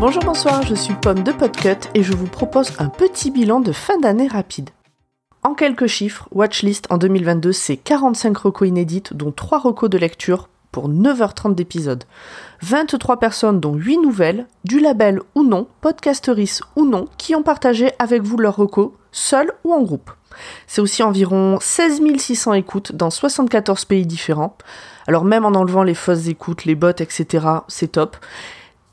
Bonjour, bonsoir, je suis Pomme de Podcut et je vous propose un petit bilan de fin d'année rapide. En quelques chiffres, Watchlist en 2022, c'est 45 recos inédites, dont 3 recos de lecture pour 9h30 d'épisode. 23 personnes, dont 8 nouvelles, du label ou non, podcasteris ou non, qui ont partagé avec vous leurs recos, seuls ou en groupe. C'est aussi environ 16 600 écoutes dans 74 pays différents. Alors même en enlevant les fausses écoutes, les bots, etc., c'est top.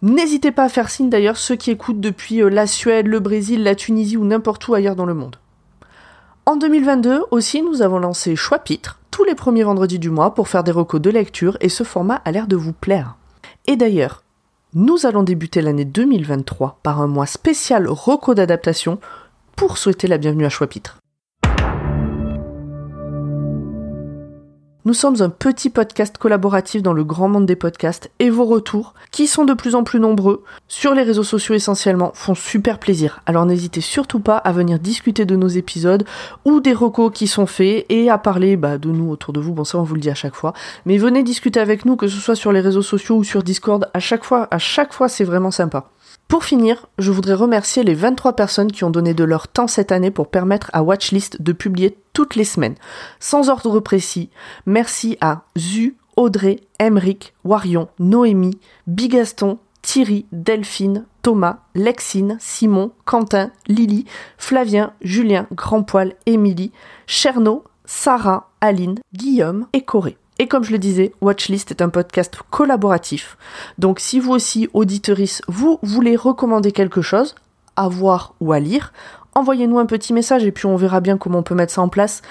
N'hésitez pas à faire signe d'ailleurs ceux qui écoutent depuis euh, la Suède, le Brésil, la Tunisie ou n'importe où ailleurs dans le monde. En 2022 aussi, nous avons lancé Choix-Pitre les premiers vendredis du mois pour faire des recos de lecture et ce format a l'air de vous plaire. Et d'ailleurs, nous allons débuter l'année 2023 par un mois spécial reco d'adaptation pour souhaiter la bienvenue à Choix-Pitre. Nous sommes un petit podcast collaboratif dans le grand monde des podcasts et vos retours, qui sont de plus en plus nombreux, sur les réseaux sociaux essentiellement, font super plaisir. Alors n'hésitez surtout pas à venir discuter de nos épisodes ou des recos qui sont faits et à parler bah, de nous autour de vous. Bon ça on vous le dit à chaque fois. Mais venez discuter avec nous, que ce soit sur les réseaux sociaux ou sur Discord, à chaque fois, à chaque fois c'est vraiment sympa. Pour finir, je voudrais remercier les 23 personnes qui ont donné de leur temps cette année pour permettre à Watchlist de publier toutes les semaines. Sans ordre précis, merci à Zu, Audrey, Emric, Warion, Noémie, Bigaston, Thierry, Delphine, Thomas, Lexine, Simon, Quentin, Lily, Flavien, Julien, Grandpoil, Émilie, Cherno, Sarah, Aline, Guillaume et Corée. Et comme je le disais, Watchlist est un podcast collaboratif. Donc si vous aussi, auditeurice, vous voulez recommander quelque chose, à voir ou à lire, envoyez-nous un petit message et puis on verra bien comment on peut mettre ça en place.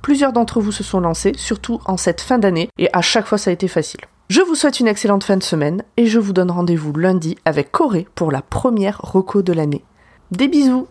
Plusieurs d'entre vous se sont lancés, surtout en cette fin d'année, et à chaque fois ça a été facile. Je vous souhaite une excellente fin de semaine et je vous donne rendez-vous lundi avec Corée pour la première reco de l'année. Des bisous